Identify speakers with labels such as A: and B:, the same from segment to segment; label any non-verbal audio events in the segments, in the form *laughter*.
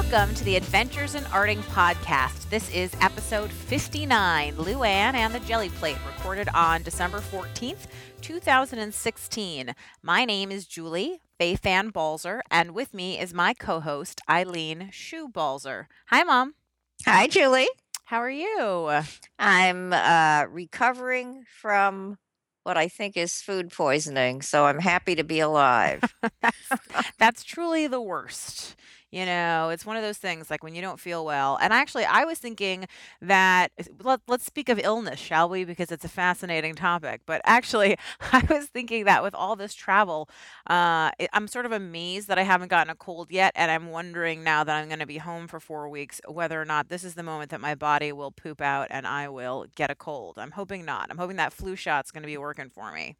A: Welcome to the Adventures in Arting podcast. This is episode 59, Luann and the Gelli Plate, recorded on December 14th, 2016. My name is Julie Fan Balzer, and with me is my co host, Eileen Shoe Balzer. Hi, Mom.
B: Hi, Julie.
A: How are you?
B: I'm uh, recovering from what I think is food poisoning, so I'm happy to be alive. *laughs*
A: that's, that's truly the worst. You know, it's one of those things like when you don't feel well. And actually, I was thinking that let, let's speak of illness, shall we? Because it's a fascinating topic. But actually, *laughs* I was thinking that with all this travel, uh, I'm sort of amazed that I haven't gotten a cold yet. And I'm wondering now that I'm going to be home for four weeks whether or not this is the moment that my body will poop out and I will get a cold. I'm hoping not. I'm hoping that flu shot's going to be working for me.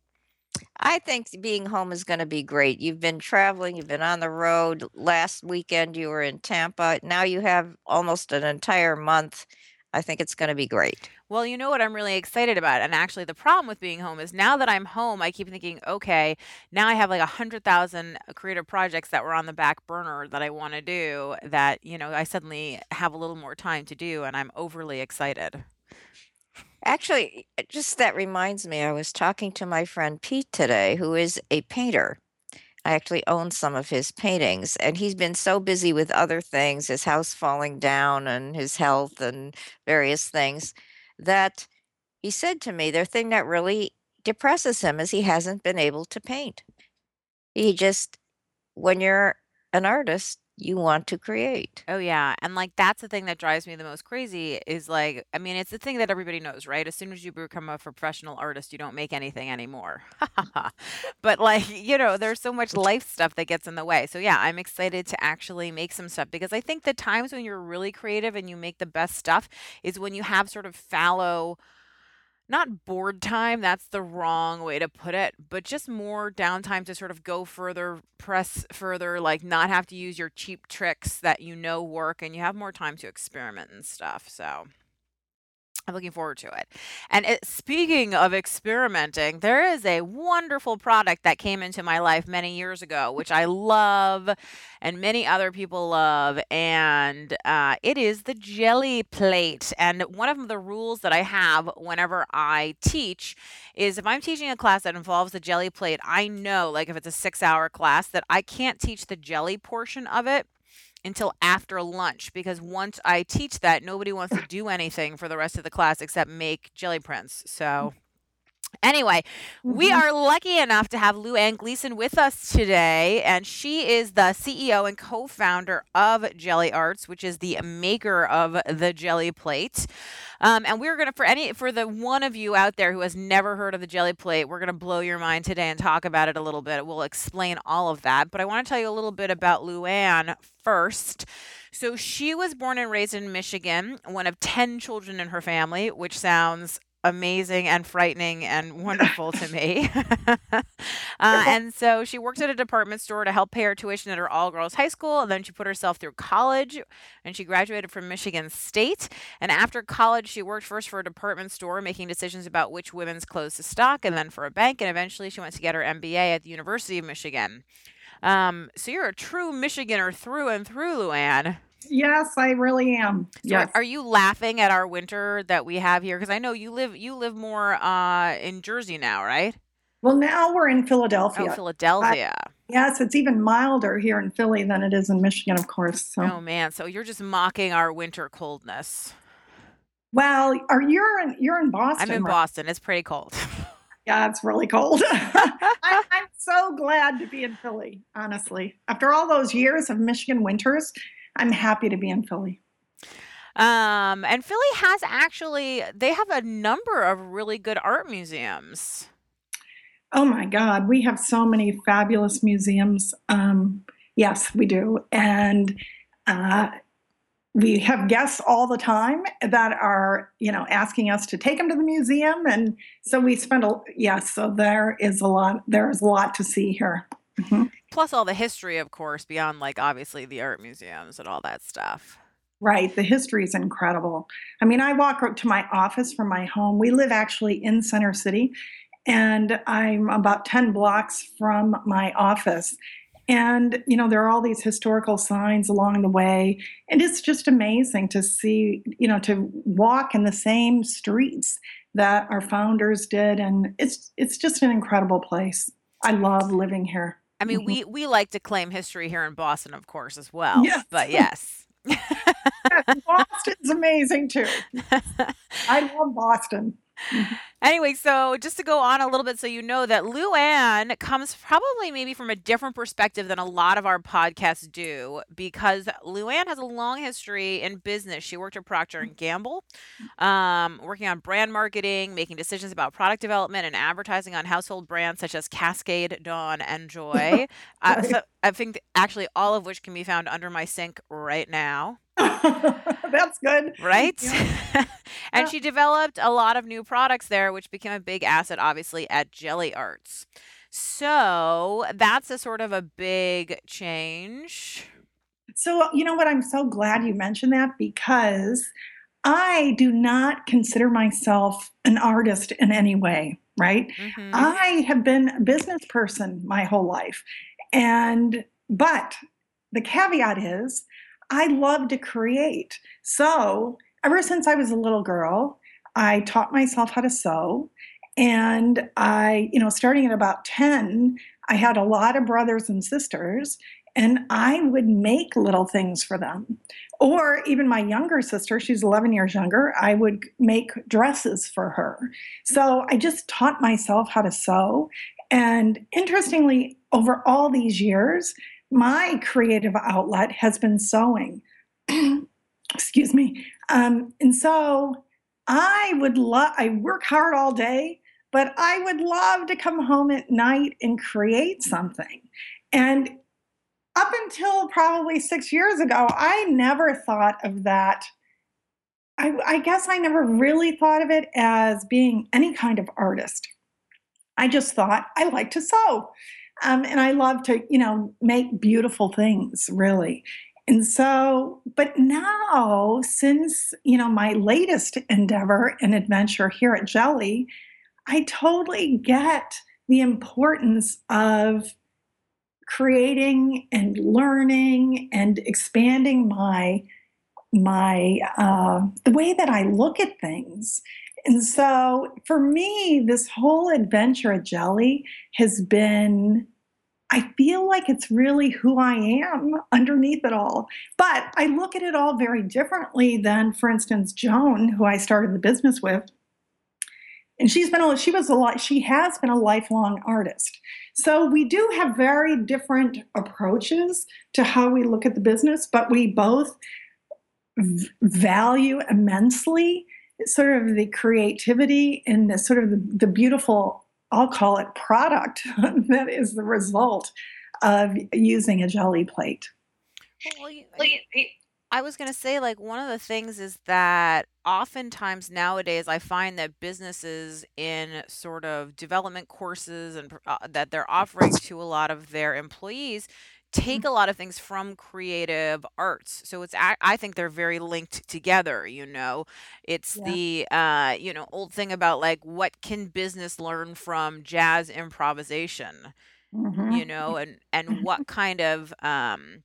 B: I think being home is gonna be great. You've been traveling, you've been on the road. Last weekend, you were in Tampa. Now you have almost an entire month. I think it's gonna be great.
A: Well, you know what I'm really excited about? And actually, the problem with being home is now that I'm home, I keep thinking, okay, now I have like a hundred thousand uh, creative projects that were on the back burner that I want to do that, you know, I suddenly have a little more time to do, and I'm overly excited.
B: Actually, just that reminds me, I was talking to my friend Pete today, who is a painter. I actually own some of his paintings, and he's been so busy with other things, his house falling down and his health and various things, that he said to me, the thing that really depresses him is he hasn't been able to paint. He just, when you're an artist, you want to create.
A: Oh yeah, and like that's the thing that drives me the most crazy is like I mean it's the thing that everybody knows, right? As soon as you become a professional artist, you don't make anything anymore. *laughs* but like, you know, there's so much life stuff that gets in the way. So yeah, I'm excited to actually make some stuff because I think the times when you're really creative and you make the best stuff is when you have sort of fallow not board time, that's the wrong way to put it, but just more downtime to sort of go further, press further, like not have to use your cheap tricks that you know work and you have more time to experiment and stuff. So I'm looking forward to it. And it, speaking of experimenting, there is a wonderful product that came into my life many years ago, which I love and many other people love. And uh, it is the Gelli Plate. And one of the rules that I have whenever I teach is if I'm teaching a class that involves the Gelli Plate, I know, like if it's a six hour class, that I can't teach the jelly portion of it until after lunch because once I teach that, nobody wants to do anything for the rest of the class except make jelly prints. So Anyway, we mm-hmm. are lucky enough to have Luann Gleason with us today, and she is the CEO and co-founder of Gelli Arts, which is the maker of the Gelli Plate. Um, and we're gonna for any for the one of you out there who has never heard of the Gelli Plate, we're gonna blow your mind today and talk about it a little bit. We'll explain all of that, but I want to tell you a little bit about Luann first. So she was born and raised in Michigan, one of 10 children in her family, which sounds amazing and frightening and *laughs* wonderful to me. *laughs* *laughs* uh, and so she worked at a department store to help pay her tuition at her all girls high school. And then she put herself through college and she graduated from Michigan State. And after college, she worked first for a department store, making decisions about which women's clothes to stock, and then for a bank. And eventually she went to get her MBA at the University of Michigan. Um, so you're a true Michiganer through and through, Luann.
C: Yes, I really am. So yes.
A: Are you laughing at our winter that we have here? Because I know you live you live more uh, in Jersey now, right?
C: Well, now we're in Philadelphia.
A: Oh, Philadelphia.
C: Yes, it's even milder here in Philly than it is in Michigan, of course. So.
A: Oh man, so you're just mocking our winter coldness.
C: Well, are you in you're in Boston?
A: I'm in right? Boston. It's pretty cold. *laughs*
C: yeah, it's really cold. *laughs* I, I'm so glad to be in Philly, honestly. After all those years of Michigan winters, I'm happy to be in Philly.
A: Um, and Philly has actually they have a number of really good art museums.
C: Oh my God, we have so many fabulous museums. Um, yes, we do, and uh, we have guests all the time that are you know asking us to take them to the museum, and so we spend a yes. So there is a lot. There is a lot to see here.
A: Mm-hmm. Plus all the history, of course, beyond like obviously the art museums and all that stuff.
C: Right. The history is incredible. I mean, I walk to my office from my home. We live actually in Center City, and I'm about 10 blocks from my office. And, you know, there are all these historical signs along the way. And it's just amazing to see, you know, to walk in the same streets that our founders did. And it's it's just an incredible place. I love living here.
A: I mean,
C: Mhm.
A: we we like to claim history here in Boston, of course, as well.
C: Yes.
A: But *laughs* yes.
C: Yes, Boston's amazing too. *laughs* I love Boston. Mhm.
A: Anyway, so just to go on a little bit so you know that Luann comes probably maybe from a different perspective than a lot of our podcasts do because Luann has a long history in business. She worked at Procter and Gamble, um, working on brand marketing, making decisions about product development and advertising on household brands such as Cascade, Dawn, and Joy. *laughs* Uh, so I think actually all of which can be found under my sink right now. *laughs*
C: That's good.
A: Right?
C: Yeah. *laughs*
A: and
C: Yeah.
A: she developed a lot of new products there, which became a big asset, obviously, at Gelli Arts. So that's a sort of a big change.
C: So, you know what? I'm so glad you mentioned that because I do not consider myself an artist in any way, right?
A: Mhm.
C: I have been a business person my whole life. And, but the caveat is, I love to create. So, ever since I was a little girl, I taught myself how to sew. And I, you know, starting at about 10, I had a lot of brothers and sisters, and I would make little things for them. Or even my younger sister, she's 11 years younger, I would make dresses for her. So I just taught myself how to sew. And interestingly, over all these years, my creative outlet has been sewing. *clears throat* Excuse me. Um, and so I would love, I work hard all day, but I would love to come home at night and create something. And up until probably six years ago, I never thought of that. I, I guess I never really thought of it as being any kind of artist. I just thought I like to sew. Um, and I love to, you know, make beautiful things, really. And so, but now, since, you know, my latest endeavor and adventure here at Gelli, I totally get the importance of creating and learning and expanding my my uh, the way that I look at things. And so for me, this whole adventure at Gelli has been, I feel like it's really who I am underneath it all. But I look at it all very differently than, for instance, Joan, who I started the business with. And she's been a, she was a lot, she has been a lifelong artist. So we do have very different approaches to how we look at the business, but we both value immensely sort of the creativity and the sort of the, the beautiful i'll call it product *laughs* that is the result of using a Gelli Plate.
A: Well, you- I was going to say, like, one of the things is that oftentimes nowadays I find that businesses in sort of development courses and uh, that they're offering to a lot of their employees take a lot of things from creative arts. So it's, ac- I think they're very linked together, you know. It's
C: Yeah.
A: the, uh, you know, old thing about like, what can business learn from jazz improvisation?
C: Mhm.
A: you know and and what *laughs* kind of um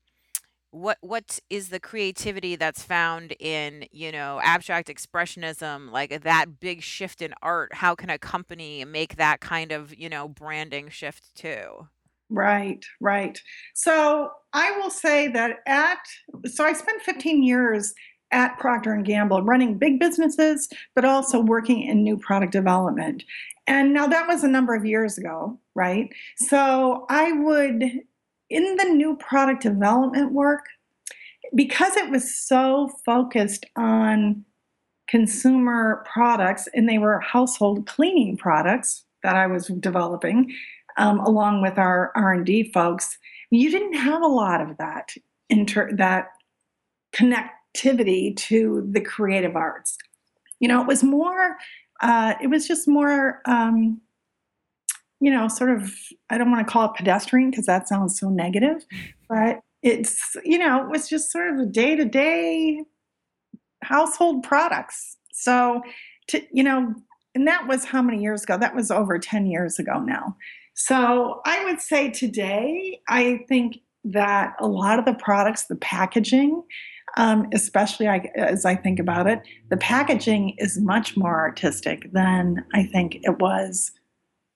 A: what what is the creativity that's found in you know abstract expressionism like that big shift in art how can a company make that kind of you know branding shift too
C: Right, right. So I will say that at so I spent 15 years at Procter and Gamble running big businesses, but also working in new product development. And now that was a number of years ago, right? So I would in the new product development work because it was so focused on consumer products and they were household cleaning products that I was developing um, along with our r&d folks you didn't have a lot of that inter- that connectivity to the creative arts. You know it was more uh, it was just more um, you know sort of i don't want to call it pedestrian because that sounds so negative but it's you know it was just sort of a day-to-day household products. So to you know and that was how many years ago? That was over 10 years ago now So I would say today, I think that a lot of the products, the packaging, um, especially I, as I think about it, the packaging is much more artistic than I think it was,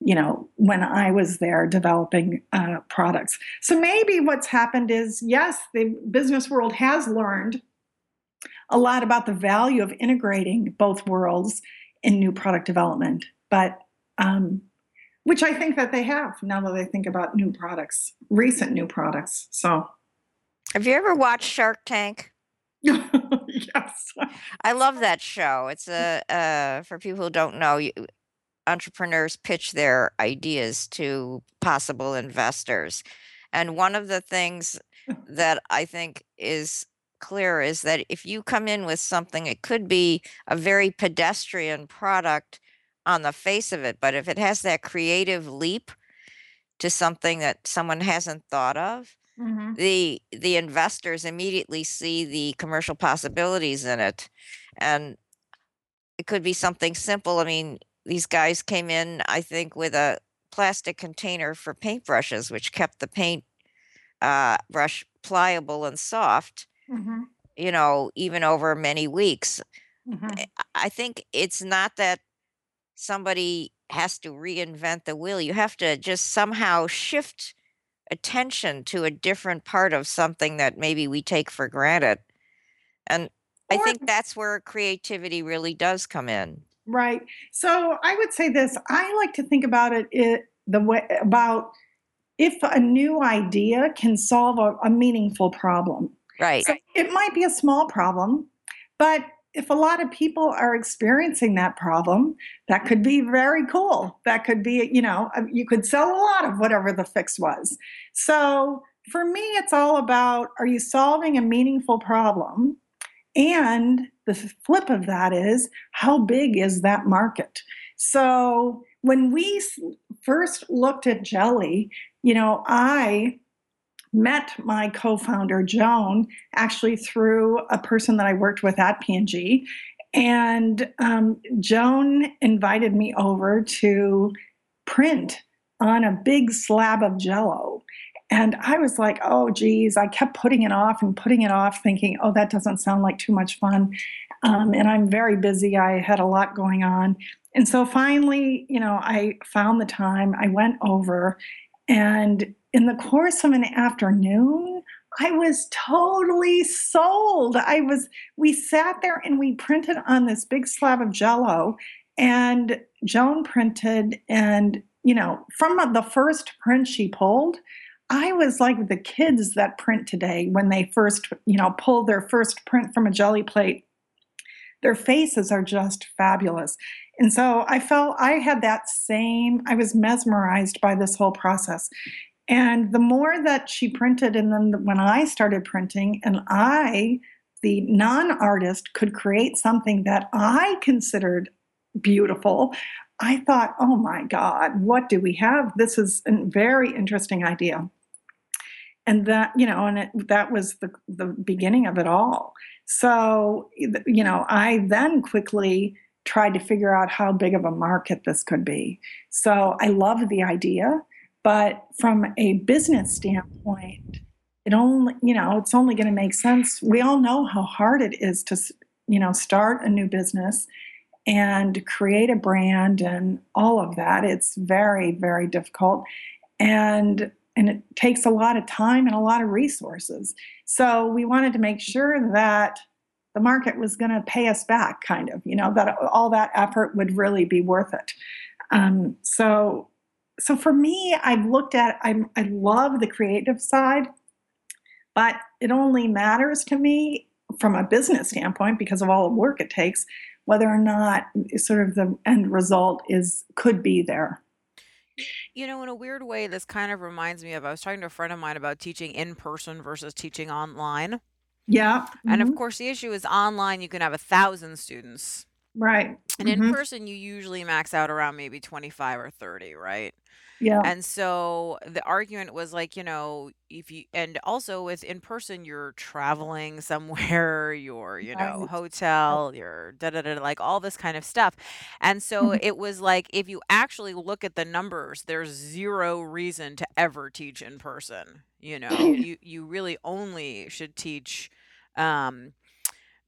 C: you know, when I was there developing uh, products. So maybe what's happened is, yes, the business world has learned a lot about the value of integrating both worlds in new product development, but um, which I think that they have now that I think about new products, recent new products. So,
B: Have you ever watched Shark Tank? *laughs*
C: yes.
B: I love that show. It's a uh, for people who don't know, you, entrepreneurs pitch their ideas to possible investors. And one of the things *laughs* that I think is clear is that if you come in with something, it could be a very pedestrian product on the face of it, but if it has that creative leap to something that someone hasn't thought of,
C: Mhm.
B: the the investors immediately see the commercial possibilities in it. And it could be something simple. I mean, these guys came in, I think, with a plastic container for paintbrushes, which kept the paint uh, brush pliable and soft,
C: Mhm.
B: you know, even over many weeks.
C: Mhm.
B: I I think it's not that somebody has to reinvent the wheel. You have to just somehow shift attention to a different part of something that maybe we take for granted. And I think that's where creativity really does come in.
C: right. So I would say this. I like to think about it, it the way about if a new idea can solve a, a meaningful problem.
B: Right.
C: So it might be a small problem, but if a lot of people are experiencing that problem, that could be very cool. That could be, you know, uh, you could sell a lot of whatever the fix was. So for me, it's all about are you solving a meaningful problem? And the flip of that is how big is that market? So when we first looked at jelly, you know, I met my co-founder Joan actually through a person that I worked with at P&G, and um, Joan invited me over to print on a big slab of Jello. And I was like, oh, geez, I kept putting it off and putting it off, thinking, oh, that doesn't sound like too much fun. Um, and I'm very busy. I had a lot going on. And so finally, you know, I found the time. I went over, and in the course of an afternoon, I was totally sold. I was, we sat there and we printed on this big slab of jello, and Joan printed. And, you know, from the first print she pulled, I was like the kids that print today when they first, you know, pull their first print from a Gelli Plate. Their faces are just fabulous. And so I felt I had that same, I was mesmerized by this whole process. And the more that she printed, and then when I started printing, and I, the non artist, could create something that I considered beautiful, I thought, oh my God, what do we have? This is a very interesting idea. And that, you know, and it, that was the, the beginning of it all. So, you know, I then quickly tried to figure out how big of a market this could be. So I love the idea, but from a business standpoint, it only, you know, it's only going to make sense. We all know how hard it is to, you know, start a new business and create a brand and all of that. It's very, very difficult. And and it takes a lot of time and a lot of resources. So we wanted to make sure that the market was going to pay us back, kind of, you know, that all that effort would really be worth it. Um, so, so for me, I've looked at, I, I love the creative side, but it only matters to me from a business standpoint because of all the work it takes, whether or not sort of the end result is could be there.
A: You know, in a weird way, this kind of reminds me of I was talking to a friend of mine about teaching in person versus teaching online.
C: Yeah.
A: And of
C: mhm,
A: course, the issue is online, you can have a thousand students.
C: Right.
A: And in
C: Mhm.
A: person, you usually max out around maybe 25 or 30, right?
C: Yeah.
A: And so the argument was like, you know, if you and also with in person, you're traveling *laughs* somewhere, you're, you know,
C: Right.
A: hotel, you're da da da, like all this kind of stuff. And so
C: Mhm.
A: it was like, if you actually look at the numbers, there's zero reason to ever teach in person. You know, *clears throat* you you really only should teach um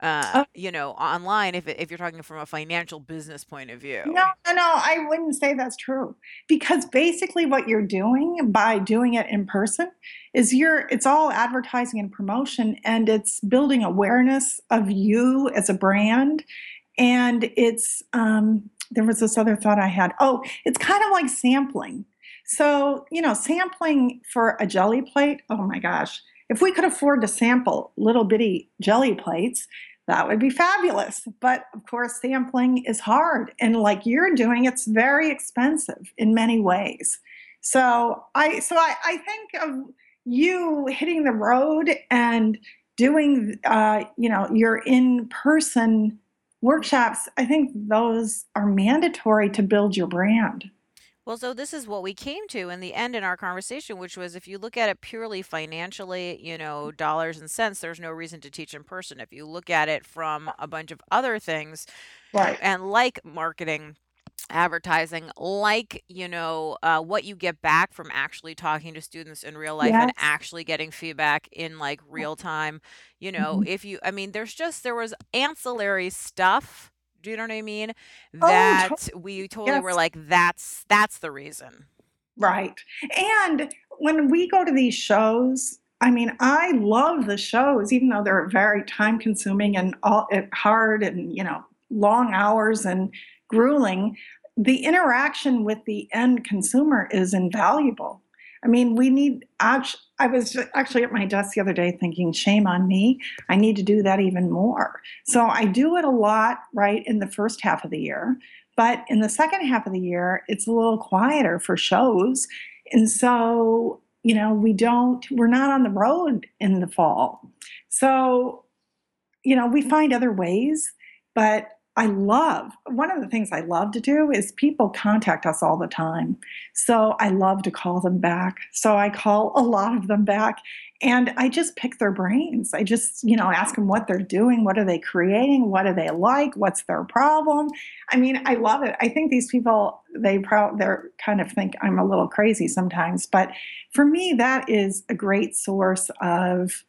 A: uh
C: Uh,
A: you know online if it- if you're talking from a financial business point of view.
C: no, no, no, I wouldn't say that's true. Because basically what you're doing by doing it in person is you're it's all advertising and promotion and it's building awareness of you as a brand and it's um there was this other thought I had. Oh, it's kind of like sampling. So, you know, sampling for a Gelli Plate, oh my gosh. If we could afford to sample little bitty Gelli Plates, that would be fabulous. But of course, sampling is hard. And like you're doing, it's very expensive in many ways. So I so I, I think of you hitting the road and doing uh, you know, your in-person workshops, I think those are mandatory to build your brand.
A: Well, so this is what we came to in the end in our conversation, which was if you look at it purely financially, you know, dollars and cents, there's no reason to teach in person. If you look at it from a bunch of other things,
C: Right.
A: and like marketing, advertising, like, you know, uh, what you get back from actually talking to students in real life and
C: Yes.
A: actually getting feedback in like real time. You know,
C: Mhm.
A: if you, I mean, there's just, there was ancillary stuff. Do you know what I mean?
C: Oh,
A: That we totally were like, that's, that's the reason.
C: Right. And when we go to these shows, I mean, I love the shows, even though they're very time consuming and all it hard and, you know, long hours and grueling. The interaction with the end consumer is invaluable. I mean, we need, I was actually at my desk the other day thinking, shame on me. I need to do that even more. So I do it a lot, right, in the first half of the year. But in the second half of the year, it's a little quieter for shows. And so, you know, we don't, we're not on the road in the fall. So, you know, we find other ways, but I love one of the things I love to do is people contact us all the time. So I love to call them back. So I call a lot of them back and I just pick their brains. I just, you know, ask them what they're doing, what are they creating, what do they like, what's their problem. I mean, I love it. I think these people they pro they're kind of think I'm a little crazy sometimes, but for me that is a great source of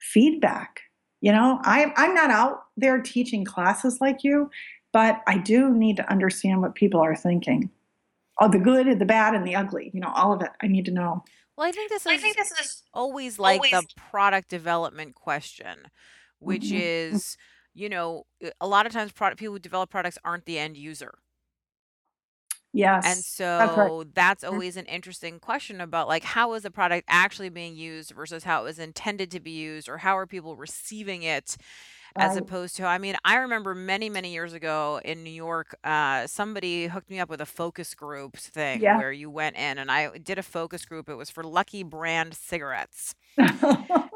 C: feedback. You know, I, I'm not out there teaching classes like you, but I do need to understand what people are thinking. Oh, the good, the bad, and the ugly. You know, all of it. I need to know.
A: Well, I think this
B: I
A: is
B: think this is
A: always like the product development question, which
C: Mhm.
A: is, you know, a lot of times product people who develop products aren't the end user. And
C: Yes, that's right.
A: so that's
C: Mm,
A: always an interesting question about like how is the product actually being used versus how it was intended to be used or how are people receiving it as
C: Right.
A: opposed to I mean, I remember many, many years ago in New York, uh, somebody hooked me up with a focus group thing
C: Yeah.
A: where you went in and I did a focus group. It was for Lucky Brand cigarettes.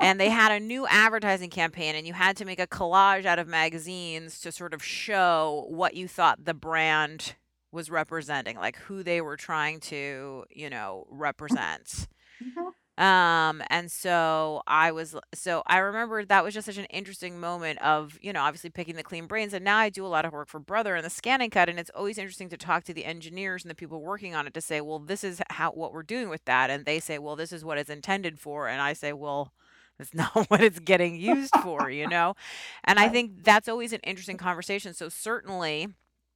A: And they had a new advertising campaign, and you had to make a collage out of magazines to sort of show what you thought the brand was representing, like who they were trying to, you know, represent.
C: Mhm.
A: Um, and so I was, so I remember that was just such an interesting moment of, you know, obviously picking the clean brains. And now I do a lot of work for Brother and the ScanNCut, and it's always interesting to talk to the engineers and the people working on it to say, well, this is how what we're doing with that. And they say, well, this is what it's intended for. And I say, well, that's *laughs* not what it's getting used for, you *laughs* know? And I think that's always an interesting conversation. So certainly,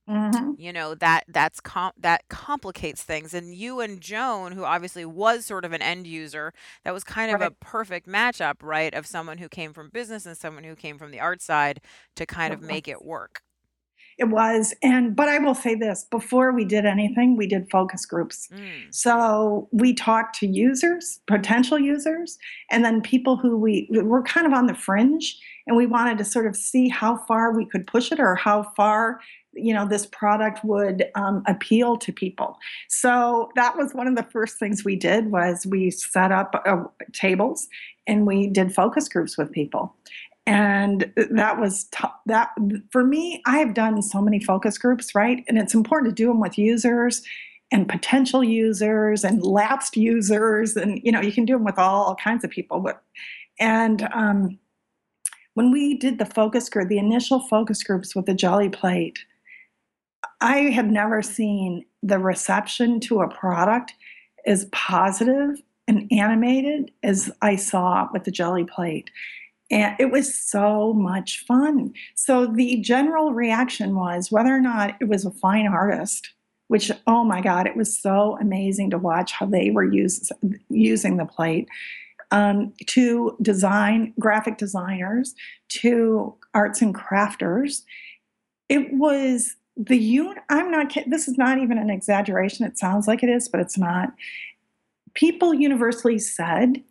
C: Mhm.
A: you know that that's com- that complicates things and you and joan who obviously was sort of an end user that was kind of a
C: Right.
A: perfect matchup right of someone who came from business and someone who came from the art side to kind
C: It
A: of make it
C: was.
A: work
C: It was. And but I will say this, before we did anything, we did focus groups.
A: mm.
C: So we talked to users, potential users, and then people who we were kind of on the fringe and we wanted to sort of see how far we could push it or how far you know this product would um, appeal to people. So that was one of the first things we did was we set up uh, tables and we did focus groups with people. And that was t- that for me i have done so many focus groups right? And it's important to do them with users and potential users and lapsed users and you know you can do them with all, all kinds of people but and um, when we did the focus group the initial focus groups with the Gelli Plate i have never seen the reception to a product as positive and animated as i saw with the Gelli Plate and it was so much fun. So the general reaction was whether or not it was a fine artist, which oh my god, it was so amazing to watch how they were use, using the plate. Um, to design graphic designers, to arts and crafters, it was the un. I'm not. This is not even an exaggeration. It sounds like it is, but it's not. People universally said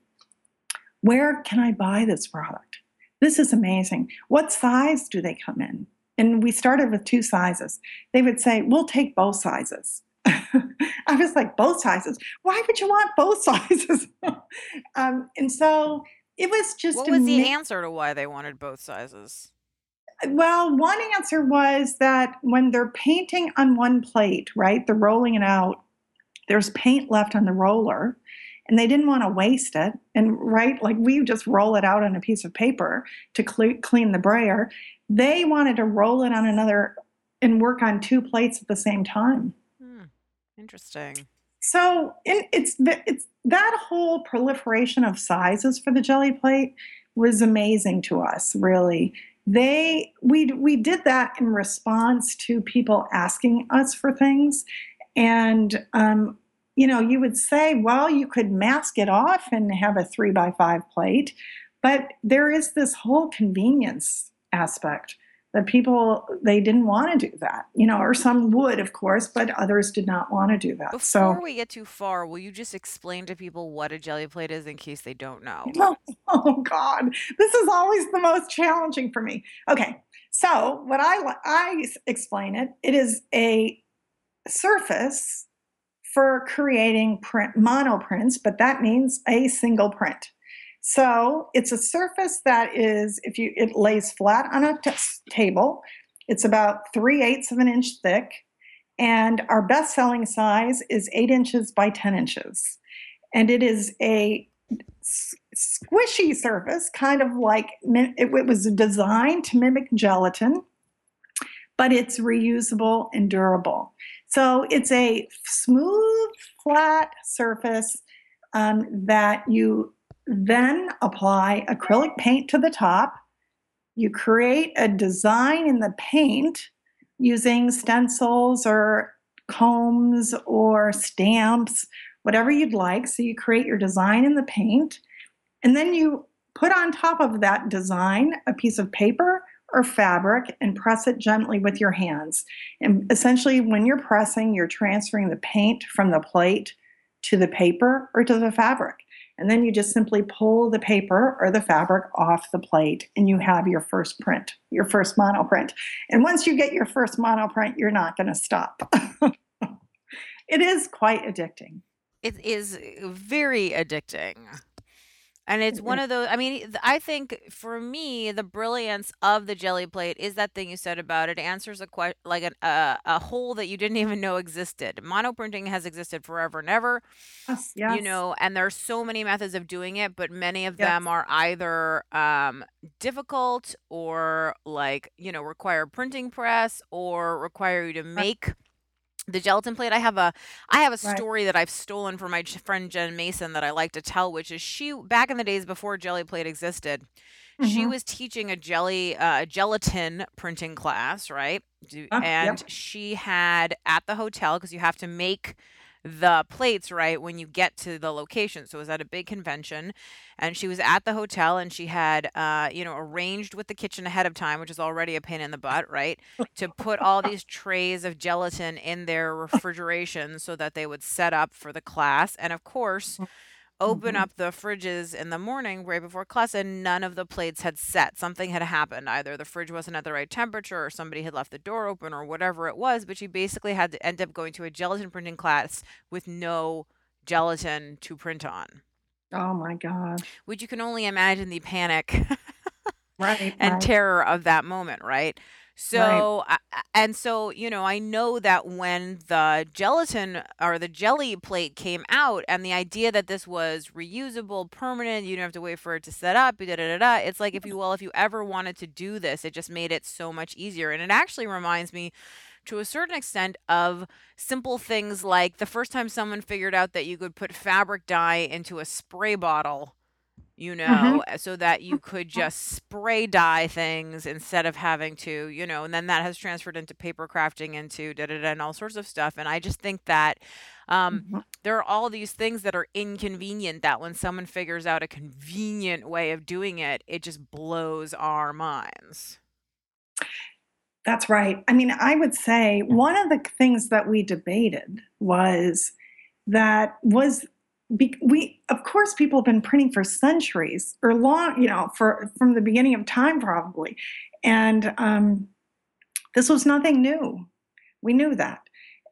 C: where can I buy this product? This is amazing. What size do they come in? And we started with two sizes. They would say, We'll take both sizes. *laughs* I was like, Both sizes? Why would you want both *laughs* sizes? um, and so it was just.
A: What was the answer to why they wanted both sizes?
C: Well, one answer was that when they're painting on one plate, right, they're rolling it out, there's paint left on the roller and they didn't want to waste it and right like we just roll it out on a piece of paper to cl- clean the brayer. They wanted to roll it on another and work on two plates at the same time.
A: Hmm. interesting.
C: So it, it's it's that whole proliferation of sizes for the Gelli Plate was amazing to us really they we we did that in response to people asking us for things. And um, you know, you would say, well, you could mask it off and have a three by five plate, but there is this whole convenience aspect that people they didn't want to do that you know or some would of course but others did not want to do that.
A: Before
C: so
A: we get too far will you just explain to people what a Gelli Plate is in case they don't know?
C: Oh, *laughs* oh god. This is always the most challenging for me. Okay. So what i i explain it it is a surface for creating print monoprints, but that means a single print. So it's a surface that is, if you, it lays flat on a table. It's about three eighths of an inch thick, and our best-selling size is eight inches by ten inches, and it is a squishy surface, kind of like it was designed to mimic gelatin, but it's reusable and durable. So it's a smooth, flat surface um, that you then apply acrylic paint to the top. You create a design in the paint using stencils or combs or stamps, whatever you'd like. So you create your design in the paint. And then you put on top of that design a piece of paper or fabric and press it gently with your hands. And essentially, when you're pressing, you're transferring the paint from the plate to the paper or to the fabric. And then you just simply pull the paper or the fabric off the plate and you have your first print, your first monoprint. And once you get your first monoprint, you're not going to stop. *laughs* it is quite addicting.
A: It is very addicting. And it's one of those I mean, I think for me, the brilliance of the Gelli Plate is that thing you said about it answers a question like an, uh, a hole that you didn't *laughs* even know existed. Monoprinting has existed forever and ever,
C: Yes,
A: you know, and there's so many methods of doing it, but many of
C: yes.
A: them are either um, difficult or like, you know, require a printing press or require you to make the gelatin plate i have a i have a
C: Right.
A: story that i've stolen from my friend jen mason that i like to tell which is she back in the days before Gelli Plate existed she
C: Mhm.
A: was teaching a jelly uh, gelatin printing class right
C: Uh,
A: and
C: yep.
A: she had at the hotel because you have to make the plates right when you get to the location. So it was at a big convention and she was at the hotel and she had uh, you know arranged with the kitchen ahead of time which is already a pain in the butt right to put all *laughs* these trays of gelatin in their refrigeration so that they would set up for the class. And of course open
C: Mhm.
A: up the fridges in the morning right before class and none of the plates had set something had happened either the fridge wasn't at the right temperature or somebody had left the door open or whatever it was but she basically had to end up going to a gelatin printing class with no gelatin to print on
C: Oh my God.
A: which you can only imagine the panic
C: Right, *laughs*
A: and
C: right.
A: terror of that moment, right?
C: Right.
A: So, I I and so, you know, I know that when the gelatin or the Gelli Plate came out and the idea that this was reusable, permanent, you don't have to wait for it to set up, da da da da. It's like if you well, if you ever wanted to do this, it just made it so much easier. And it actually reminds me to a certain extent of simple things like the first time someone figured out that you could put fabric dye into a spray bottle you
C: Mhm.
A: know, uh, so that you could just spray dye things instead of having to, you know, and then that has transferred into paper crafting, into da da da, and all sorts of stuff. And I just think that um,
C: Mhm.
A: there are all these things that are inconvenient that when someone figures out a convenient way of doing it, it just blows our minds.
C: That's right. I mean, I would say one of the things that we debated was that was be, we of course people have been printing for centuries or long, you know, for from the beginning of time probably, and um, this was nothing new. We knew that,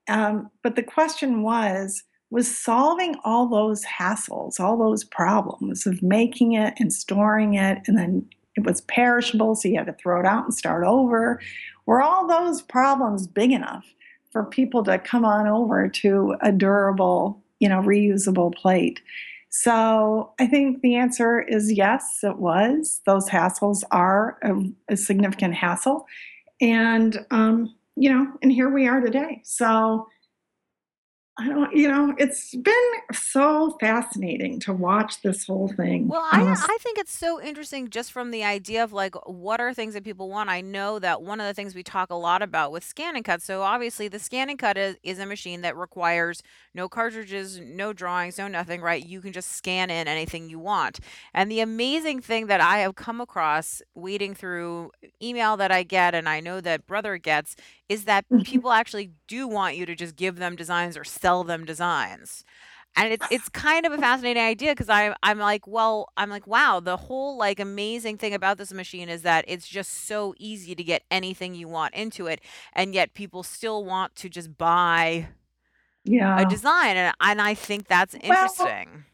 C: um, but the question was was solving all those hassles, all those problems of making it and storing it, and then it was perishable, so you had to throw it out and start over were all those problems big enough for people to come on over to a durable, you know, reusable plate? So I think the answer is yes, it was. Those hassles are a, a significant hassle. And, um, you know, and here we are today. So I don't, you know, it's been so fascinating to watch this whole thing.
A: Well, I
C: Honest.
A: I think it's so interesting just from the idea of like what are things that people want. I know that one of the things we talk a lot about with ScanNCut. So obviously the ScanNCut is, is a machine that requires no cartridges, no drawings, no nothing, right? You can just scan in anything you want. And the amazing thing that I have come across weeding through email that I get and I know that brother gets is that
C: Mhm.
A: people actually do want you to just give them designs or sell them designs. And it's it's *sighs* kind of a fascinating idea because I I'm like, well, I'm like, wow, the whole like amazing thing about this machine is that it's just so easy to get anything you want into it, and yet people still want to just buy a
C: Yeah.
A: design, and and I think that's
C: Well,
A: interesting.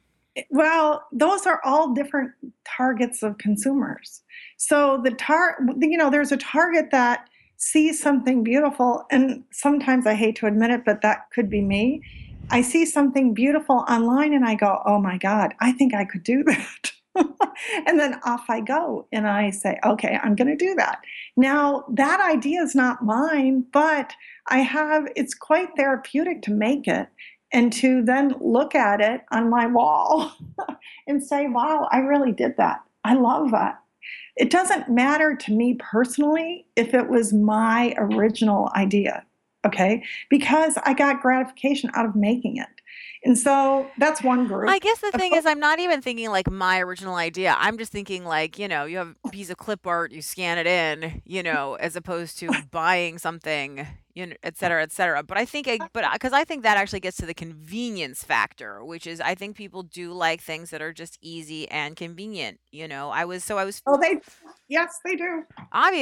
C: Well, those are all different targets of consumers. So the tar you know, there's a target that sees something beautiful, and sometimes I hate to admit it, but that could be me. I see something beautiful online and I go, "Oh my god, I think I could do *laughs* that." And then off I go and I say, "Okay, I'm gonna do that." Now, that idea is not mine, but I have it's quite therapeutic to make it and to then look at it on my wall *laughs* and say, wow, I really did that. I love that. It doesn't matter to me personally if it was my original idea, okay? Because I got gratification out of making it. And so that's one group.
A: I guess the thing is I'm not even thinking like my original idea. I'm just thinking like, you know, you have a piece of clip art, you scan it in, you know, as opposed to *laughs* buying something, you know, et cetera, et cetera. But I think I, uh but because I think that actually gets to the convenience factor, which is I think people do like things that are just easy and convenient. You know, I was so I was
C: oh, they, yes, they do.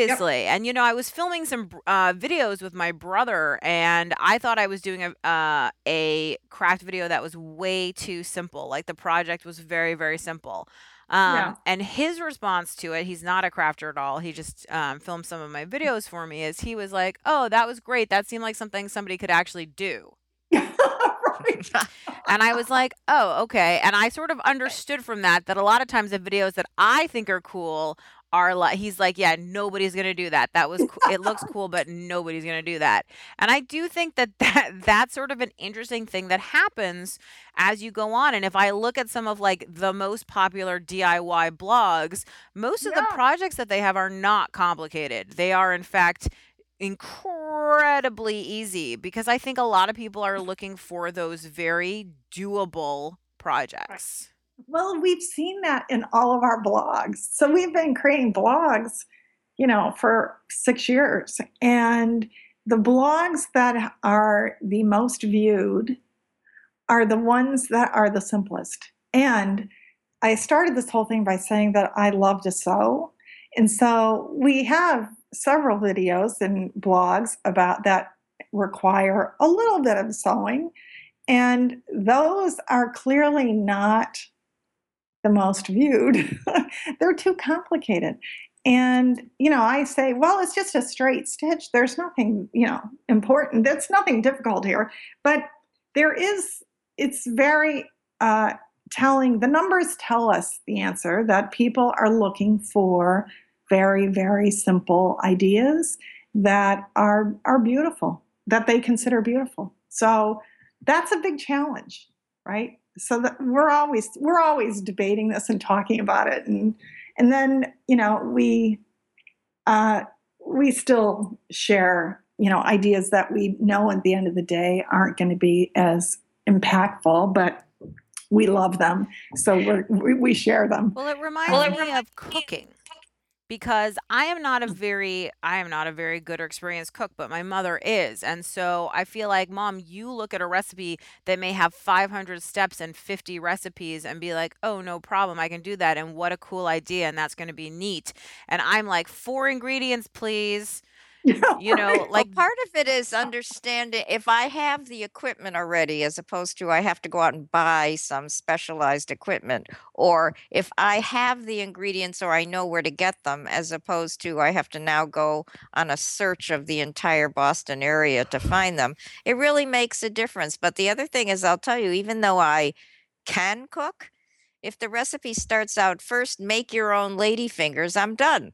C: Yep.
A: Obviously. And, you know, I was filming some uh, videos with my brother, and I thought I was doing a uh, a craft video that was way too simple. Like the project was very, very simple. Um,
C: Yeah.
A: and his response to it, he's not a crafter at all. He just um, filmed some of my videos for me. Is he was like, "Oh, that was great. That seemed like something somebody could actually do." *laughs* *laughs* And I was like, "Oh, okay." And I sort of understood from that that a lot of times the videos that I think are cool are like he's like, "Yeah, nobody's going to do that. That was coo- it looks cool, but nobody's going to do that." And I do think that *laughs* that that's sort of an interesting thing that happens as you go on. And if I look at some of like the most popular DIY blogs, most of the projects that they have are not complicated. They are in fact incredibly easy because I think a lot of people are looking for those very doable
C: Right. Well, we've seen that in all of our blogs. So we've been creating blogs, you know, for six years. And the blogs that are the most viewed are the ones that are the simplest. And I started this whole thing by saying that I love to sew. And so we have several videos and blogs about that require a little bit of sewing. And those are clearly not the most viewed. *laughs* They're too complicated. And, you know, I say, well, it's just a straight stitch. There's nothing, you know, important. That's nothing difficult here. But there is, it's very uh, telling, the numbers tell us the answer that people are looking for very, very simple ideas that are, are beautiful, that they consider beautiful. So that's a big challenge, right? So that we're always we're always debating this and talking about it, and and then you know we uh, we still share you know ideas that we know at the end of the day aren't going to be as impactful, but we love them, so we're, we we share them.
A: Well, it reminds
B: Well, it
A: me of cooking because I am not a mm. very I am not a very good or experienced cook, but my mother is. And so I feel like, "Mom, you look at a recipe that may have 500 steps and 50 recipes and be like, "Oh, no problem. I can do that. And what a cool idea. And that's going to be neat." And I'm like, "Four ingredients, please." *laughs* You know,
C: Right.
B: Well,
A: like
B: part of it is understanding if I have the equipment already, as opposed to I have to go out and buy some specialized equipment, or if I have the ingredients or I know where to get them, as opposed to I have to now go on a search of the entire Boston area to find them. It really makes a difference. But the other thing is, I'll tell you, even though I can cook, if the recipe starts out first, make your own lady fingers, I'm done.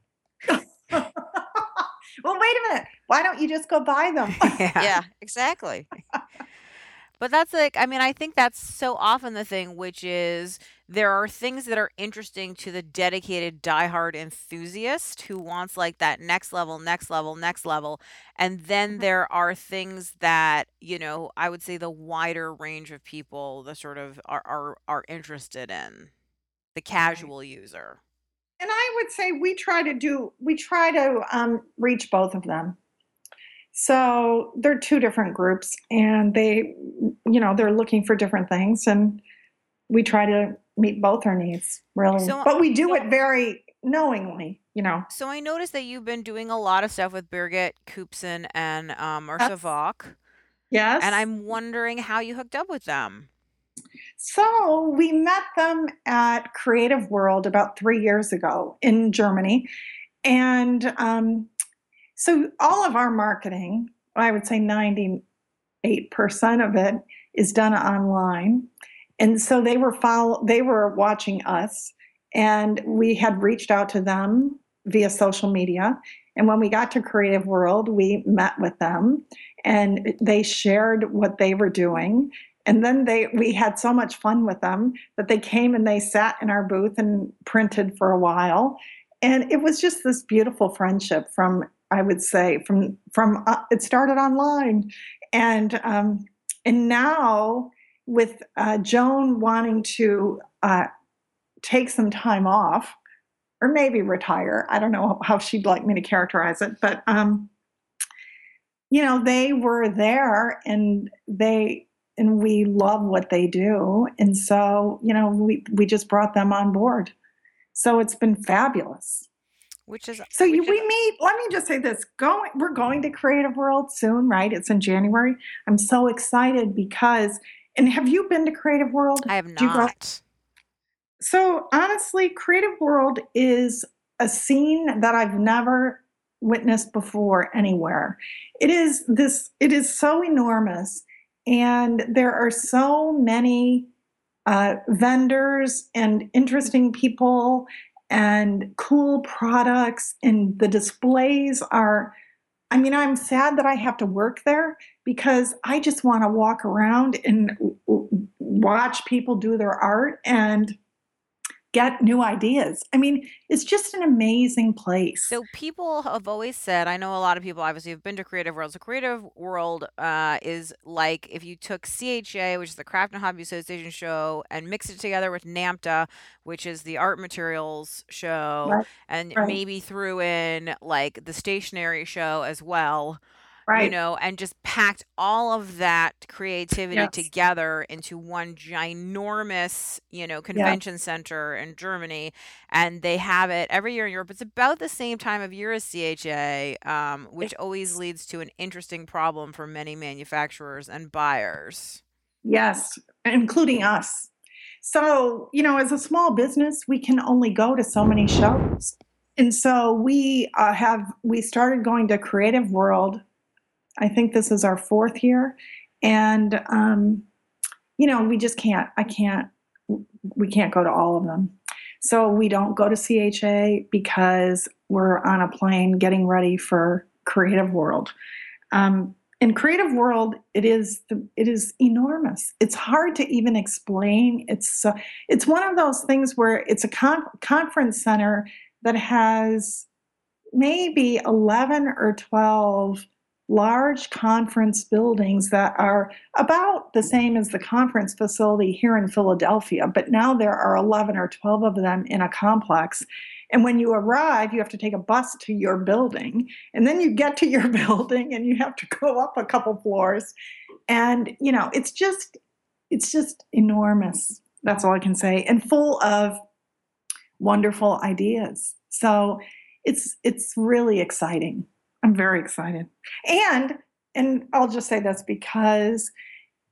C: Well, wait a minute. Why don't you just go buy them? *laughs*
A: yeah.
B: Yeah, exactly. *laughs*
A: But that's like, I mean, I think that's so often the thing, which is there are things that are interesting to the dedicated diehard enthusiast who wants like that next level, next level, next level. And then
B: Mhm.
A: there are things that, you know, I would say the wider range of people, the sort of are are, are interested in, the
C: Right.
A: casual user.
C: And I would say we try to do we try to um, reach both of them. So they're two different groups, and they, you know, they're looking for different things, and we try to meet both their needs, really.
A: So
C: But we do it very knowingly, you know.
A: so I noticed that you've been doing a lot of stuff with Birgit Koopsen and um, Marcia
C: Yes.
A: And I'm wondering how you hooked up with them.
C: So we met them at Creative World about three years ago in Germany. And um, so all of our marketing, I would say 98% of it is done online. And so they were follow they were watching us and we had reached out to them via social media. And when we got to Creative World, we met with them and they shared what they were doing and then they we had so much fun with them that they came and they sat in our booth and printed for a while. And it was just this beautiful friendship from i would say from from uh, it started online. And um, and now with uh, joan wanting to uh, take some time off or maybe retire i don't know how she'd like me to characterize it but um, you know they were there and they and we love what they do. And so you know we we just brought them on board. So it's been fabulous.
A: Which is
C: so you, we meet let me just say this going we're going to creative world soon right? It's in january. I'm so excited because and have you been to creative world?
A: I have
C: Do you go-
A: not.
C: so honestly, Creative World is a scene that I've never witnessed before anywhere. It is this it is so enormous and there are so many uh, vendors and interesting people and cool products and the displays are I mean, I'm sad that I have to work there because I just want to walk around and watch people do their art and get new ideas. I mean, it's just an amazing place.
A: So people have always said, I know a lot of people obviously have been to Creative World. So Creative World uh, is like if you took CHA, which is the Craft and Hobby Association show, and mixed it together with NAMTA, which is the art materials show,
C: Right,
A: and
C: right,
A: maybe threw in like the stationery show as well, you know, and just packed all of that creativity
C: Yes,
A: together into one ginormous, you know,
C: yeah,
A: convention center in Germany. And they have it every year in Europe. It's about the same time of year as CHA, um, which always leads to an interesting problem for many manufacturers and buyers.
C: yes, including us. So, you know, as a small business, we can only go to so many shows. and so we uh, have we started going to Creative World. I think this is our fourth year, and um, you know we just can't. I can't. We can't go to all of them. So we don't go to CHA because we're on a plane getting ready for Creative World. Um, in Creative World, it is the, it is enormous. It's hard to even explain. It's it's one of those things where it's a con- conference center that has maybe 11 or 12 large conference buildings that are about the same as the conference facility here in Philadelphia, but now there are 11 or 12 of them in a complex. And when you arrive, you have to take a bus to your building, and then you get to your *laughs* building and you have to go up a couple floors. And, you know, it's just it's just enormous. That's all I can say. And full of wonderful ideas. So it's it's really exciting. I'm very excited. And and I'll just say this because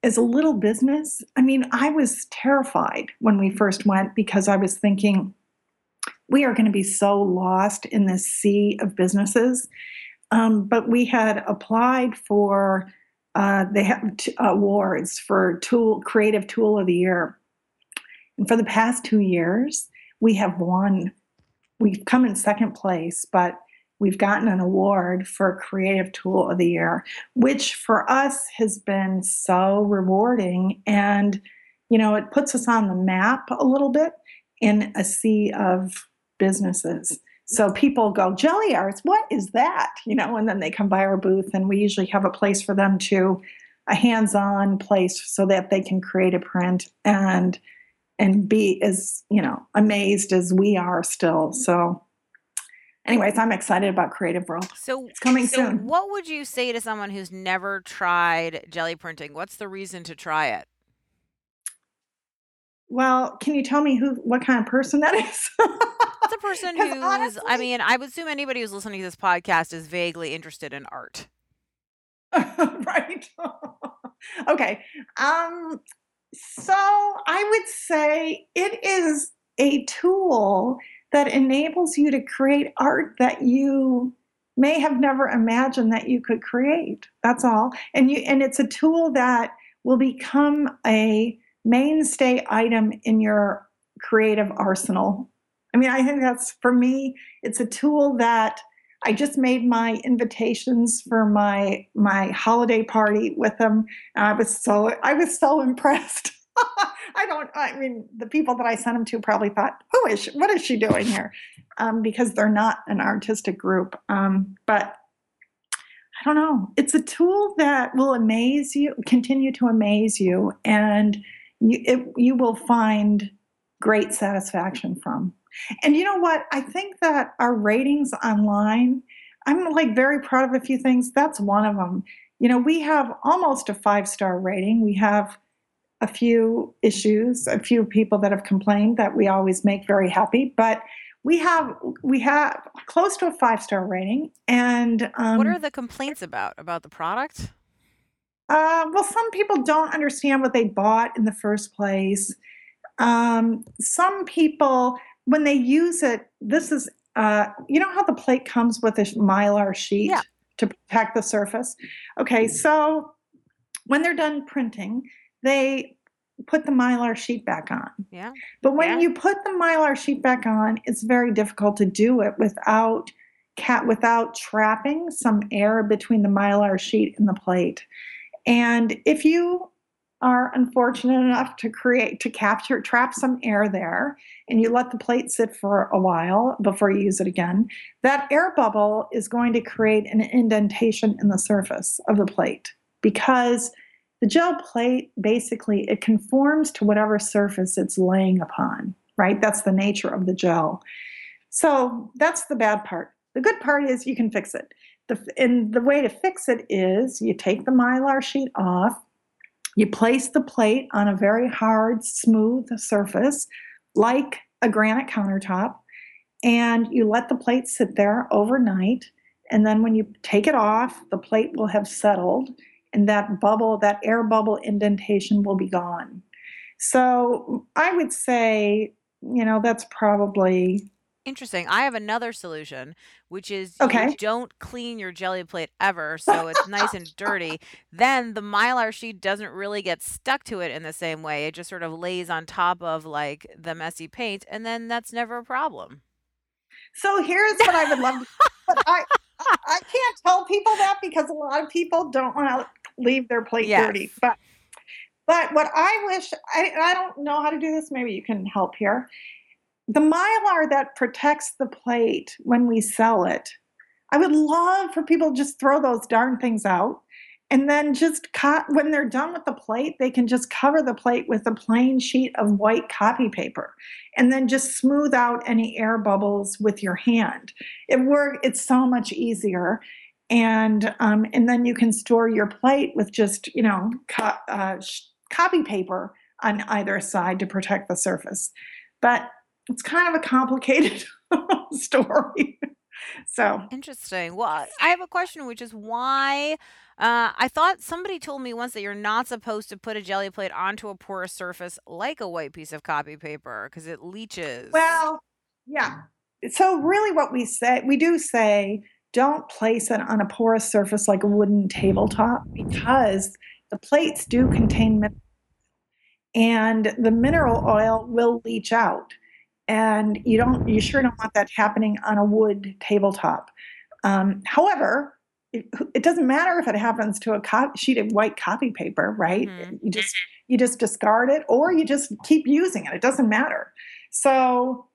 C: as a little business, I mean, I was terrified when we first went because I was thinking we are going to be so lost in this sea of businesses. Um, but we had applied for uh, they have t- awards for tool creative tool of the year, and for the past two years, we have won. We've come in second place, but we've gotten an award for Creative Tool of the Year, which for us has been so rewarding. And, you know, it puts us on the map a little bit in a sea of businesses. So people go, Gelli Arts, what is that? You know, and then they come by our booth, and we usually have a place for them to, a hands on place so that they can create a print and and be as you know amazed as we are still so anyways i'm excited about creative world
A: So,
C: it's coming
A: so
C: soon
A: what would you say to someone who's never tried Gelli printing? What's the reason to try it?
C: well can you tell me who what kind of person that is *laughs*
A: It's a person who's, I mean, I would assume anybody who's listening to this podcast is vaguely interested in art. *laughs*
C: right *laughs* okay um so i would say it is a tool that enables you to create art that you may have never imagined that you could create that's all and you and it's a tool that will become a mainstay item in your creative arsenal i mean i think that's for me it's a tool that I just made my invitations for my my holiday party with them. And I was so I was so impressed. *laughs* *laughs* I don't. I mean, the people that I sent them to probably thought, "Who is she? What is she doing here?" Um, because they're not an artistic group. Um, but I don't know. It's a tool that will amaze you, continue to amaze you, and you it, you will find great satisfaction from. And you know what? I think that our ratings online, I'm like very proud of a few things. That's one of them. You know, we have almost a five star rating. We have a few issues, a few people that have complained that we always make very happy, but we have we have close to a five star rating. And um,
A: What are the complaints about? About the product?
C: uh, well, some people don't understand what they bought in the first place. Um, some people, when they use it, this is, uh, you know how the plate comes with a mylar sheet
A: Yeah.
C: to protect the surface? Okay, so when they're done printing, they put the mylar sheet back on.
A: Yeah.
C: But when
B: Yeah.
C: you put the mylar sheet back on, it's very difficult to do it without cat without trapping some air between the mylar sheet and the plate. And if you are unfortunate enough to create to capture trap some air there and you let the plate sit for a while before you use it again, that air bubble is going to create an indentation in the surface of the plate because the gel plate basically it conforms to whatever surface it's laying upon right? That's the nature of the gel. So that's the bad part. The good part is you can fix it. The, and the way to fix it is you take the mylar sheet off you place the plate on a very hard smooth surface like a granite countertop and you let the plate sit there overnight and then when you take it off the plate will have settled and that bubble, that air bubble indentation will be gone. So I would say, you know, that's probably
A: Interesting. I have another solution, which is
C: Okay.
A: you don't clean your Gelli plate ever, so it's nice and dirty. Then the Mylar sheet doesn't really get stuck to it in the same way. It just sort of lays on top of like the messy paint, and then that's never a problem.
C: So here's what I would love, but I I can't tell people that because a lot of people don't want to leave their plate dirty. But but what I wish I I don't know how to do this. Maybe you can help here. The mylar that protects the plate when we sell it, I would love for people to just throw those darn things out and then just cut when they're done with the plate, they can just cover the plate with a plain sheet of white copy paper and then just smooth out any air bubbles with your hand. It work it's so much easier. And um, and then you can store your plate with just, you know, co- uh, sh- copy paper on either side to protect the surface. But it's kind of a complicated *laughs* story. So,
A: Interesting. Well, I I have a question, which is why uh, I thought somebody told me once that you're not supposed to put a Gelli plate onto a porous surface like a white piece of copy paper because it leaches.
C: well, yeah. So really what we say, we do say don't place it on a porous surface like a wooden tabletop because the plates do contain minerals, and the mineral oil will leach out. And you don't you sure don't want that happening on a wood tabletop. Um, however, it, it doesn't matter if it happens to a co- sheet of white copy paper, right?
A: hmm
C: You just you just discard it or you just keep using it. It doesn't matter. So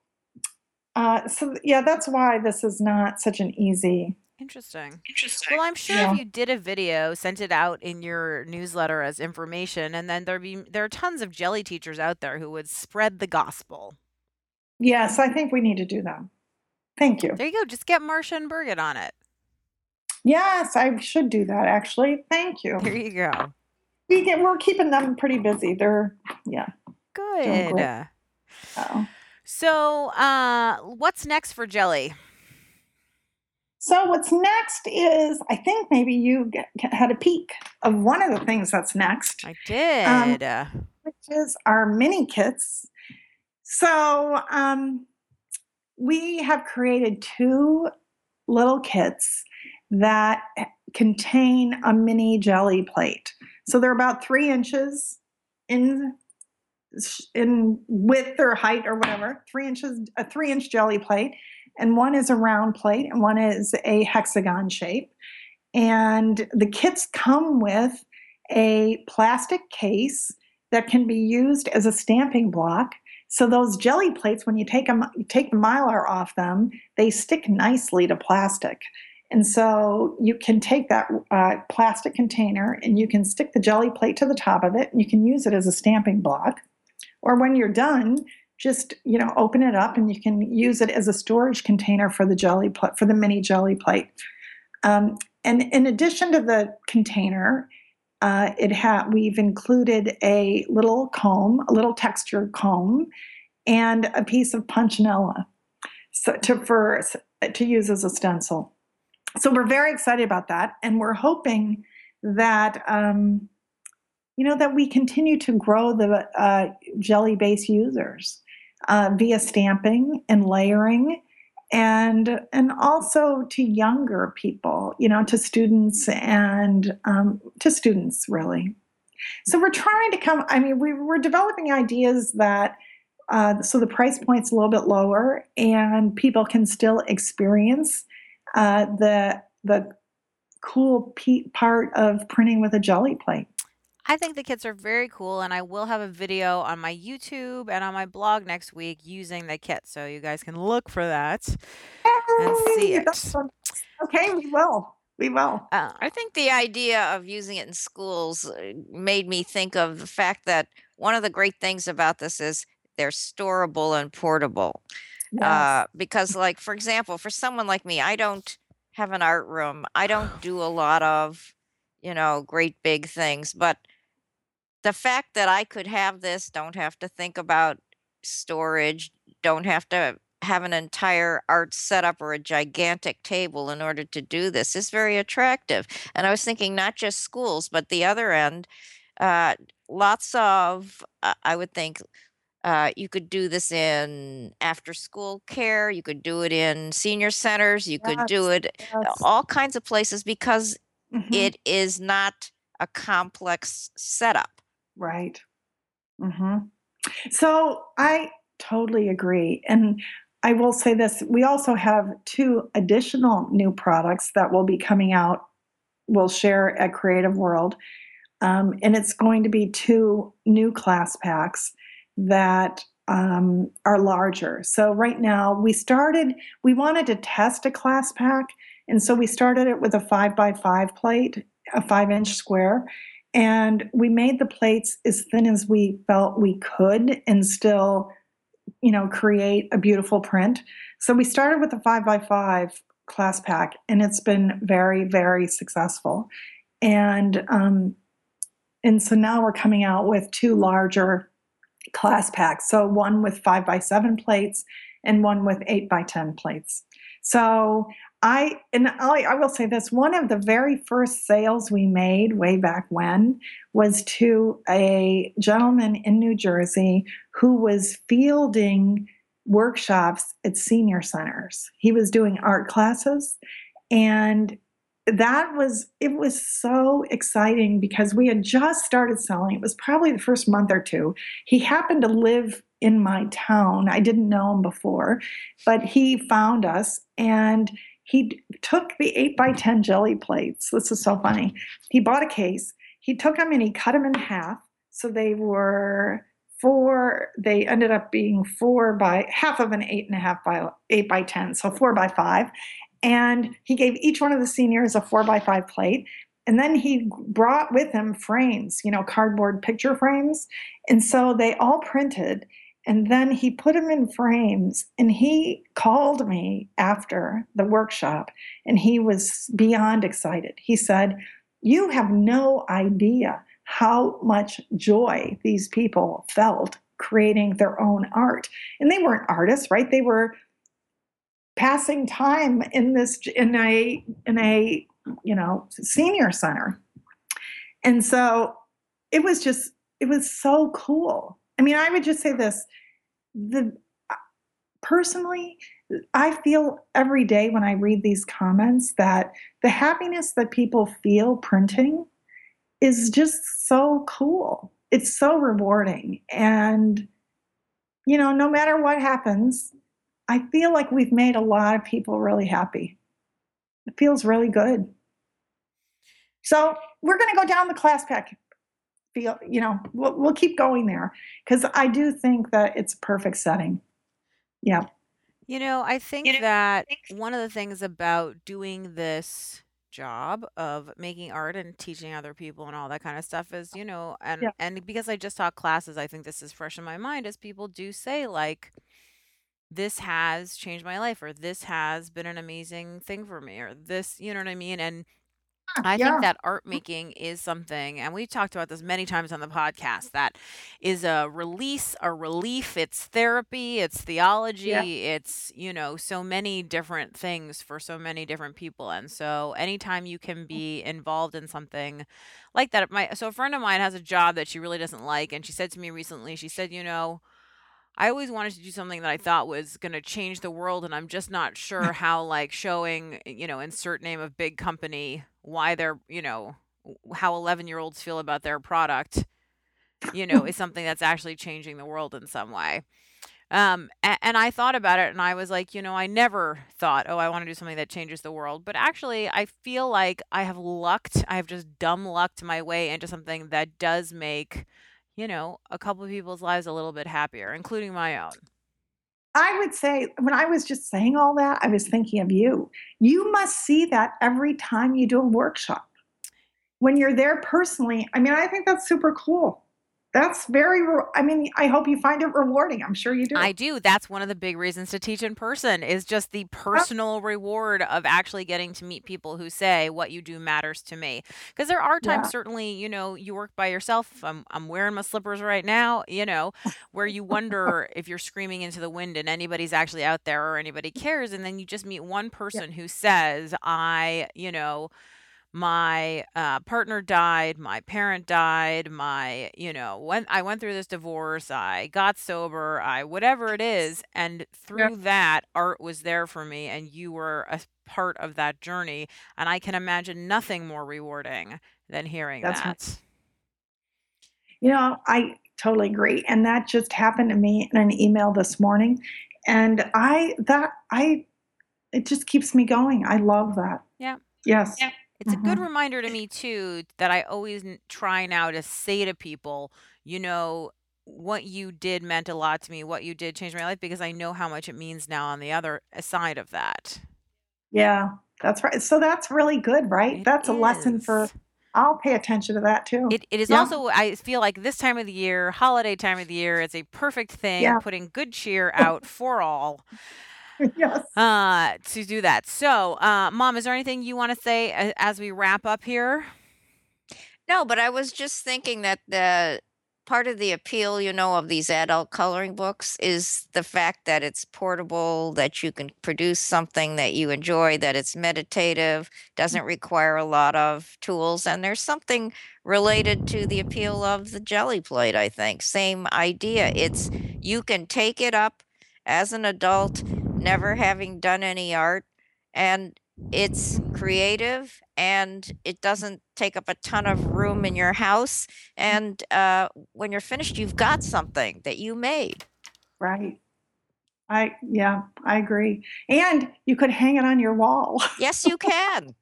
C: uh, so yeah, that's why this is not such an easy.
A: Interesting.
B: Interesting.
A: Well, I'm sure if you did a video, sent it out in your newsletter as information, and then there'd be there are tons of Gelli teachers out there who would spread the gospel.
C: Yes, I think we need to do that. Thank you.
A: There you go. Just get Marcia and Birgit on it.
C: Yes, I should do that actually. Thank you.
A: Here you. go.
C: We get, we're keeping them pretty busy. They're yeah.
A: Good.
C: Oh.
A: So, uh, what's next for Gelli?
C: So what's next is I think maybe you get, had a peek of one of the things that's next,
A: I
C: um,
A: did. Uh,
C: which is our mini kits. So um, we have created two little kits that contain a mini Gelli plate. So they're about three inches in in width or height or whatever. Three inches, a three inch Gelli plate, and one is a round plate, and one is a hexagon shape. And the kits come with a plastic case that can be used as a stamping block. So those Gelli plates, when you take them, you take the mylar off them, they stick nicely to plastic. And so you can take that uh, plastic container and you can stick the Gelli plate to the top of it. And you can use it as a stamping block. Or when you're done, just you know open it up and you can use it as a storage container for the Gelli pl- for the mini Gelli plate. Um, and in addition to the container, uh, it ha- we've included a little comb, a little textured comb, and a piece of punchinella so to for to use as a stencil. So we're very excited about that, and we're hoping that um, you know that we continue to grow the uh, Gelli base users uh, via stamping and layering and and also to younger people you know to students and um, to students really. So we're trying to come i mean we, we're developing ideas that uh, so the price point's a little bit lower and people can still experience uh, the the cool pe- part of printing with a Gelli plate
A: I think the kits are very cool, and I will have a video on my YouTube and on my blog next week using the kit, so you guys can look for that and see
C: Yay!
A: It.
C: so nice. okay we will we will
A: Uh,
B: I think the idea of using it in schools uh, made me think of the fact that one of the great things about this is they're storable and portable.
C: Yes
B: Uh, because, like, for example, for someone like me, I don't have an art room. I don't *sighs* do a lot of, you know, great big things. But the fact that I could have this, don't have to think about storage, don't have to have an entire art setup or a gigantic table in order to do this is very attractive. And I was thinking not just schools, but the other end, uh, lots of, uh, I would think, Uh, you could do this in after school care, you could do it in senior centers, you could do it
C: yes.
B: all kinds of places because
C: Mhm.
B: it is not a complex setup.
C: Right. Mhm. So I totally agree. And I will say this we also have two additional new products that will be coming out, we'll share at Creative World. Um, and it's going to be two new class packs that um, are larger. So right now we started, we wanted to test a class pack. And so we started it with a five by five plate, a five inch square. And we made the plates as thin as we felt we could and still, you know, create a beautiful print. So we started with a five by five class pack and it's been very, very successful. And um, and so now we're coming out with two larger class packs. So one with five by seven plates and one with eight by 10 plates. So I, and I, I will say this one of the very first sales we made way back when was to a gentleman in New Jersey who was fielding workshops at senior centers. He was doing art classes and that was it was so exciting because we had just started selling. It was probably the first month or two. He happened to live in my town. I didn't know him before but he found us and he took the 8 by 10 Gelli plates. This is so funny. He bought a case. He took them and he cut them in half. So they were four they ended up being four by half of an eight and a half by eight by ten. So four by five and he gave each one of the seniors a four by five plate. And then he brought with him frames, you know, cardboard picture frames. And so they all printed. And then he put them in frames. And he called me after the workshop and he was beyond excited. He said, You have no idea how much joy these people felt creating their own art. And they weren't artists, right? They were passing time in this in a in a you know senior center. And so it was just it was so cool. I mean i would just say this the personally i feel every day when i read these comments that the happiness that people feel printing is just so cool. It's so rewarding. And you know no matter what happens I feel like we've made a lot of people really happy. It feels really good. So we're going to go down the class pack. Feel you know we'll, we'll keep going there because I do think that it's a perfect setting. Yeah.
A: You know, I think
B: You know,
A: that one of the things about doing this job of making art and teaching other people and all that kind of stuff is, you know, and
C: Yeah.
A: and because I just taught classes, I think this is fresh in my mind as people do say like this has changed my life or this has been an amazing thing for me or this, you know what I mean? And ah, I think
C: Yeah.
A: that art mm. making is something, and we've talked about this many times on the podcast, that is a release, a relief. It's therapy, it's
C: Yeah.
A: theology, it's, you know, so many different things for so many different people. And so anytime you can mm. be involved in something like that, my so a friend of mine has a job that she really doesn't like, and she said to me recently, she said, you know, I always wanted to do something that I thought was gonna change the world, and I'm just not sure *laughs* how, like, showing, you know, insert name of big company, why they're, you know, w- how 11 year olds feel about their product, you know, is something that's actually changing the world in some way. Um, a- and I thought about it and I was like, you know, I never thought, oh, I want to do something that changes the world. But actually, I feel like I have lucked, I have just dumb lucked my way into something that does make, you know, a couple of people's lives a little bit happier, including my own.
C: I would say when I was just saying all that, I was thinking of you. You must see that every time you do a workshop. When you're there personally, I mean, I think that's super cool. That's very, I mean, I hope you find it rewarding. I'm sure you do.
A: I do. That's one of the big reasons to teach in person is just the personal reward of actually getting to meet people who say what you do matters to me. Because there are times
C: Yeah.
A: certainly, you know, you work by yourself. I'm I'm wearing my slippers right now, you know, where you wonder *laughs* if you're screaming into the wind and anybody's actually out there or anybody cares and then you just meet one
C: Yeah.
A: person who says, "I, you know, my uh, partner died, my parent died, my, you know, when I went through this divorce, I got sober, I whatever it is, and
C: Yeah.
A: through that, art was there for me, and you were a part of that journey, and I can imagine nothing more rewarding than hearing
C: That's right.
A: that.
C: You know, I totally agree. And that just happened to me in an email this morning. And I, that, I, it just keeps me going. I love that.
A: Yeah.
C: Yes.
B: Yeah.
A: It's a good
C: Mhm.
A: reminder to me too that I always n- try now to say to people, you know, what you did meant a lot to me. What you did changed my life because I know how much it means now on the other uh, side of that.
C: Yeah, that's right. So that's really good, right?
A: It
C: That's a lesson for,
A: is.
C: I'll pay attention to that too.
A: It, it is
C: Yeah.
A: also, I feel like this time of the year, holiday time of the year, it's a perfect thing,
C: Yeah.
A: putting good cheer out for all *laughs*
C: yes.
A: uh, to do that. So, uh, Mom, is there anything you want to say a- as we wrap up here?
B: No, but I was just thinking that the part of the appeal, you know, of these adult coloring books is the fact that it's portable, that you can produce something that you enjoy, that it's meditative, doesn't require a lot of tools. And there's something related to the appeal of the Gelli plate, I think. Same idea. It's you can take it up as an adult, never having done any art, and it's creative and it doesn't take up a ton of room in your house. And uh, when you're finished, you've got something that you made.
C: Right. I, yeah, I agree. And you could hang it on your wall.
B: Yes, you can.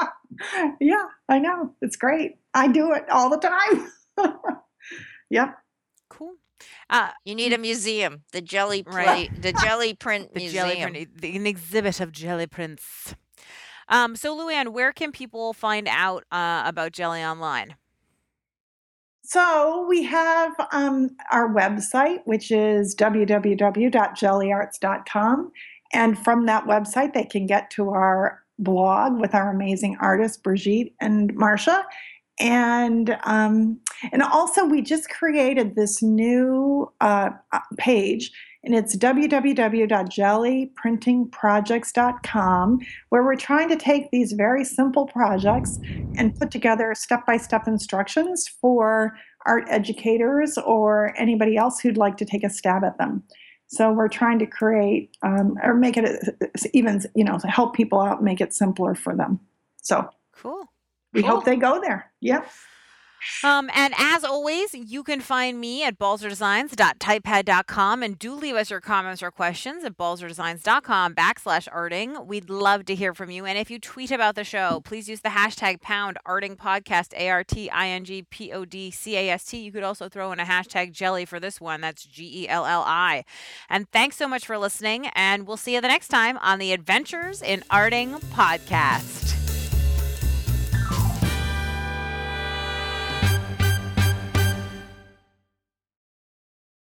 B: *laughs*
C: yeah, I know. It's great. I do it all the time. *laughs* yep.
A: Cool. Uh,
B: You need a museum, the Gelli
A: Right.
B: the Gelli print
A: the
B: museum.
A: Gelli print, the, an exhibit of Gelli prints. Um, so, Luann, where can people find out uh, about Gelli online?
C: So we have um, our website, which is www.gelliarts.com. And from that website, they can get to our blog with our amazing artists, Brigitte and Marcia. And um, and also, we just created this new uh, uh, page, and it's www.gelliprintingprojects.com, where we're trying to take these very simple projects and put together step by step instructions for art educators or anybody else who'd like to take a stab at them. So we're trying to create um, or make it uh, even, you know, help people out, make it simpler for them. So
A: Cool.
C: We
A: Cool.
C: hope they go there. Yep.
A: Um, and as always, you can find me at balzerdesigns.typepad.com and do leave us your comments or questions at balzerdesigns.com backslash arting. We'd love to hear from you. And if you tweet about the show, please use the hashtag pound arting podcast, A R T I N G P O D C A S T. You could also throw in a hashtag gelli for this one. That's G E L L I. And thanks so much for listening. And we'll see you the next time on the Adventures in Arting podcast.